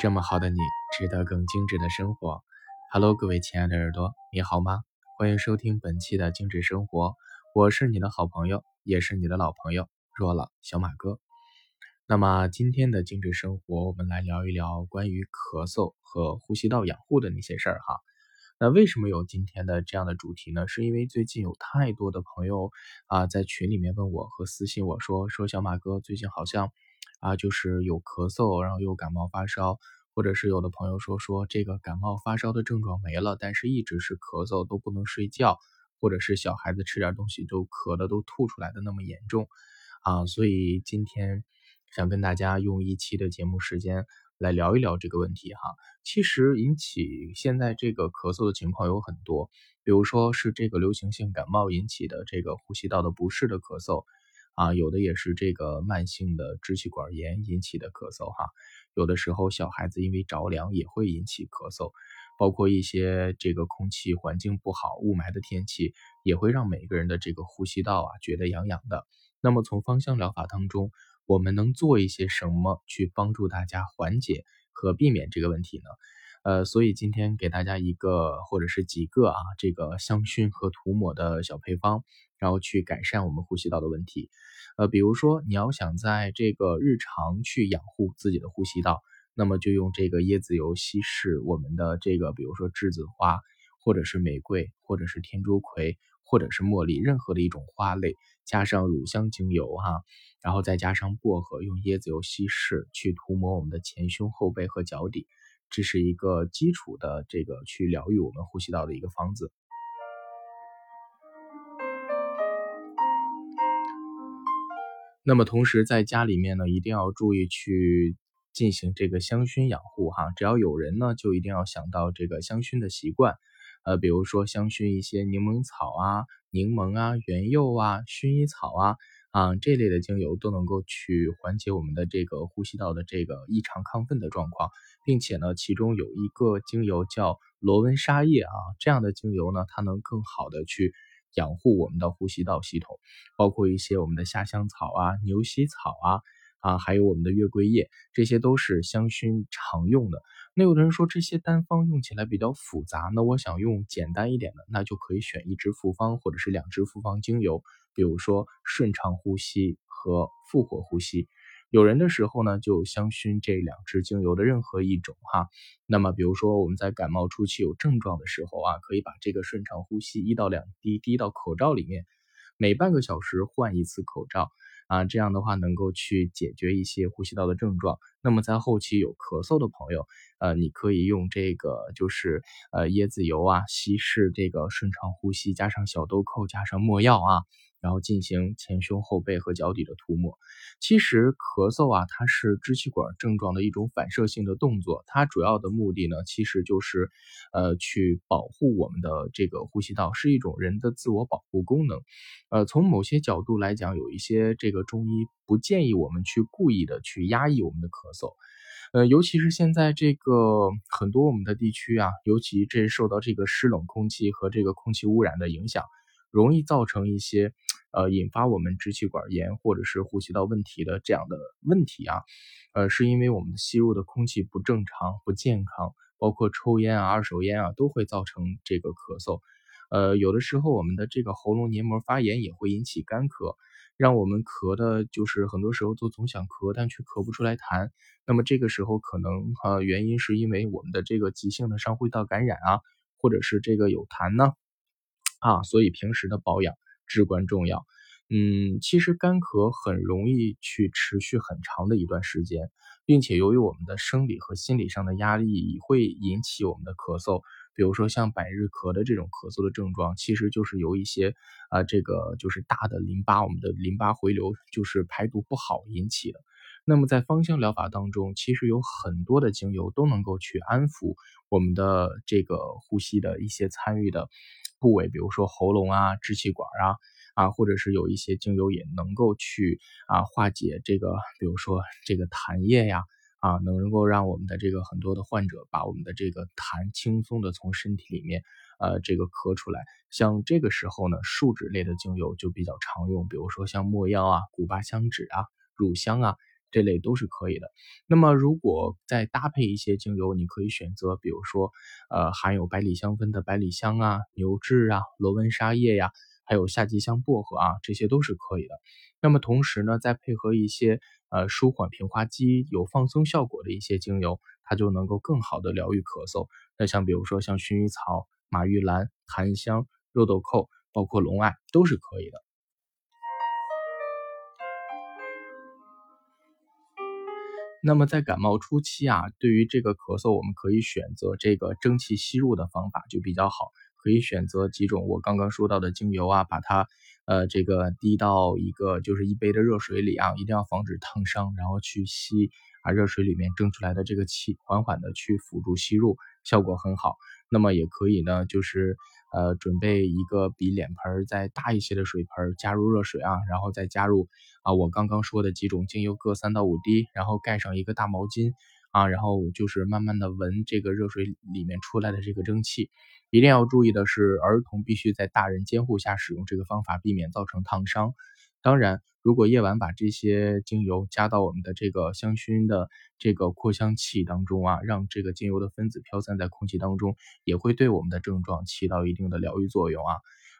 这么好的你，值得更精致的生活。Hello，各位亲爱的耳朵，你好吗？欢迎收听本期的精致生活，我是你的好朋友，也是你的老朋友若了小马哥。那么今天的精致生活，我们来聊一聊关于咳嗽和呼吸道养护的那些事儿哈。那为什么有今天的这样的主题呢？是因为最近有太多的朋友啊，在群里面问我和私信我说，说小马哥最近好像。啊，就是有咳嗽，然后又感冒发烧，或者是有的朋友说说这个感冒发烧的症状没了，但是一直是咳嗽，都不能睡觉，或者是小孩子吃点东西就咳的都吐出来的那么严重啊，所以今天想跟大家用一期的节目时间来聊一聊这个问题哈。其实引起现在这个咳嗽的情况有很多，比如说是这个流行性感冒引起的这个呼吸道的不适的咳嗽。啊，有的也是这个慢性的支气管炎引起的咳嗽哈，有的时候小孩子因为着凉也会引起咳嗽，包括一些这个空气环境不好、雾霾的天气，也会让每个人的这个呼吸道啊觉得痒痒的。那么从芳香疗法当中，我们能做一些什么去帮助大家缓解和避免这个问题呢？呃，所以今天给大家一个或者是几个啊这个香薰和涂抹的小配方。然后去改善我们呼吸道的问题，呃，比如说你要想在这个日常去养护自己的呼吸道，那么就用这个椰子油稀释我们的这个，比如说栀子花，或者是玫瑰，或者是天竺葵，或者是茉莉，任何的一种花类，加上乳香精油哈，然后再加上薄荷，用椰子油稀释去涂抹我们的前胸后背和脚底，这是一个基础的这个去疗愈我们呼吸道的一个方子。那么同时在家里面呢，一定要注意去进行这个香薰养护哈。只要有人呢，就一定要想到这个香薰的习惯，呃，比如说香薰一些柠檬草啊、柠檬啊、原柚啊、薰衣草啊啊这类的精油，都能够去缓解我们的这个呼吸道的这个异常亢奋的状况，并且呢，其中有一个精油叫罗纹沙叶啊，这样的精油呢，它能更好的去。养护我们的呼吸道系统，包括一些我们的夏香草啊、牛膝草啊啊，还有我们的月桂叶，这些都是香薰常用的。那有的人说这些单方用起来比较复杂，那我想用简单一点的，那就可以选一支复方或者是两支复方精油，比如说顺畅呼吸和复活呼吸。有人的时候呢，就香薰这两支精油的任何一种哈。那么，比如说我们在感冒初期有症状的时候啊，可以把这个顺畅呼吸一到两滴滴到口罩里面，每半个小时换一次口罩啊，这样的话能够去解决一些呼吸道的症状。那么在后期有咳嗽的朋友，呃，你可以用这个就是呃椰子油啊，稀释这个顺畅呼吸，加上小豆蔻，加上没药啊。然后进行前胸后背和脚底的涂抹。其实咳嗽啊，它是支气管症状的一种反射性的动作。它主要的目的呢，其实就是，呃，去保护我们的这个呼吸道，是一种人的自我保护功能。呃，从某些角度来讲，有一些这个中医不建议我们去故意的去压抑我们的咳嗽。呃，尤其是现在这个很多我们的地区啊，尤其这受到这个湿冷空气和这个空气污染的影响。容易造成一些，呃，引发我们支气管炎或者是呼吸道问题的这样的问题啊，呃，是因为我们吸入的空气不正常、不健康，包括抽烟啊、二手烟啊，都会造成这个咳嗽。呃，有的时候我们的这个喉咙黏膜发炎也会引起干咳，让我们咳的，就是很多时候都总想咳，但却咳不出来痰。那么这个时候可能呃原因是因为我们的这个急性的上呼吸道感染啊，或者是这个有痰呢。啊，所以平时的保养至关重要。嗯，其实干咳很容易去持续很长的一段时间，并且由于我们的生理和心理上的压力会引起我们的咳嗽。比如说像百日咳的这种咳嗽的症状，其实就是由一些啊这个就是大的淋巴，我们的淋巴回流就是排毒不好引起的。那么在芳香疗法当中，其实有很多的精油都能够去安抚我们的这个呼吸的一些参与的。部位，比如说喉咙啊、支气管啊，啊，或者是有一些精油也能够去啊化解这个，比如说这个痰液呀，啊，能够让我们的这个很多的患者把我们的这个痰轻松的从身体里面呃这个咳出来。像这个时候呢，树脂类的精油就比较常用，比如说像没药啊、古巴香脂啊、乳香啊这类都是可以的。那么如果再搭配一些精油，你可以选择，比如说呃含有百里香氛的百里香啊、牛至啊、罗纹沙叶呀，还有夏季香薄荷啊，这些都是可以的。那么同时呢，再配合一些呃舒缓平滑肌、有放松效果的一些精油，它就能够更好的疗愈咳嗽。那像比如说像薰衣草、马玉兰、檀香、肉豆蔻，包括龙艾都是可以的。那么在感冒初期啊，对于这个咳嗽，我们可以选择这个蒸汽吸入的方法就比较好，可以选择几种我刚刚说到的精油啊，把它呃这个滴到一个就是一杯的热水里啊，一定要防止烫伤，然后去吸啊热水里面蒸出来的这个气，缓缓的去辅助吸入，效果很好。那么也可以呢，就是呃准备一个比脸盆再大一些的水盆，加入热水啊，然后再加入。啊，我刚刚说的几种精油各三到五滴，然后盖上一个大毛巾啊，然后就是慢慢的闻这个热水里面出来的这个蒸汽。一定要注意的是，儿童必须在大人监护下使用这个方法，避免造成烫伤。当然，如果夜晚把这些精油加到我们的这个香薰的这个扩香器当中啊，让这个精油的分子飘散在空气当中，也会对我们的症状起到一定的疗愈作用啊。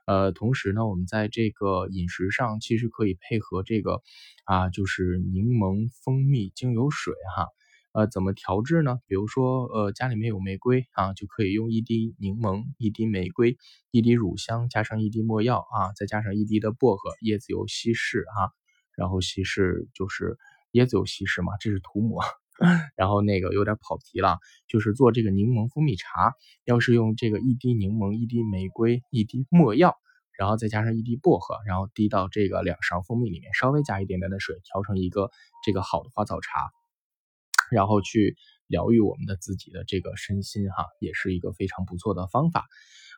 呃，同时呢，我们在这个饮食上其实可以配合这个啊，就是柠檬蜂蜜精油水哈。呃，怎么调制呢？比如说，呃，家里面有玫瑰啊，就可以用一滴柠檬、一滴玫瑰、一滴乳香，加上一滴没药啊，再加上一滴的薄荷、椰子油稀释哈，然后稀释就是椰子油稀释嘛，这是涂抹。然后那个有点跑题了，就是做这个柠檬蜂蜜茶，要是用这个一滴柠檬、一滴玫瑰、一滴没药，然后再加上一滴薄荷，然后滴到这个两勺蜂蜜里面，稍微加一点点的水，调成一个这个好的花草茶，然后去疗愈我们的自己的这个身心哈，也是一个非常不错的方法。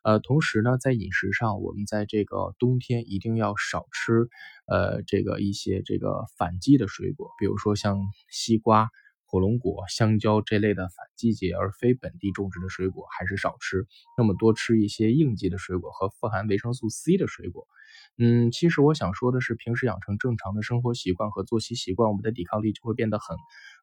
呃，同时呢，在饮食上，我们在这个冬天一定要少吃呃这个一些这个反季的水果，比如说像西瓜。火龙果、香蕉这类的反季节而非本地种植的水果还是少吃，那么多吃一些应季的水果和富含维生素 C 的水果。嗯，其实我想说的是，平时养成正常的生活习惯和作息习惯，我们的抵抗力就会变得很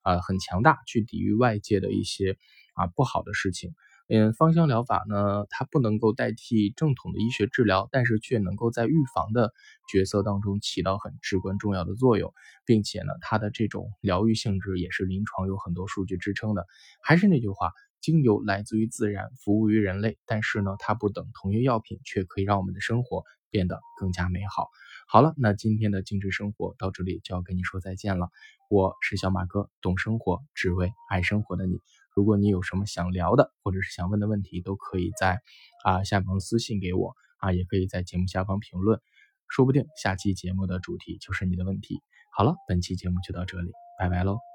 啊很强大，去抵御外界的一些啊不好的事情。嗯，芳香疗法呢，它不能够代替正统的医学治疗，但是却能够在预防的角色当中起到很至关重要的作用，并且呢，它的这种疗愈性质也是临床有很多数据支撑的。还是那句话，精油来自于自然，服务于人类，但是呢，它不等同于药品，却可以让我们的生活变得更加美好。好了，那今天的精致生活到这里就要跟你说再见了。我是小马哥，懂生活，只为爱生活的你。如果你有什么想聊的，或者是想问的问题，都可以在啊下方私信给我啊，也可以在节目下方评论，说不定下期节目的主题就是你的问题。好了，本期节目就到这里，拜拜喽。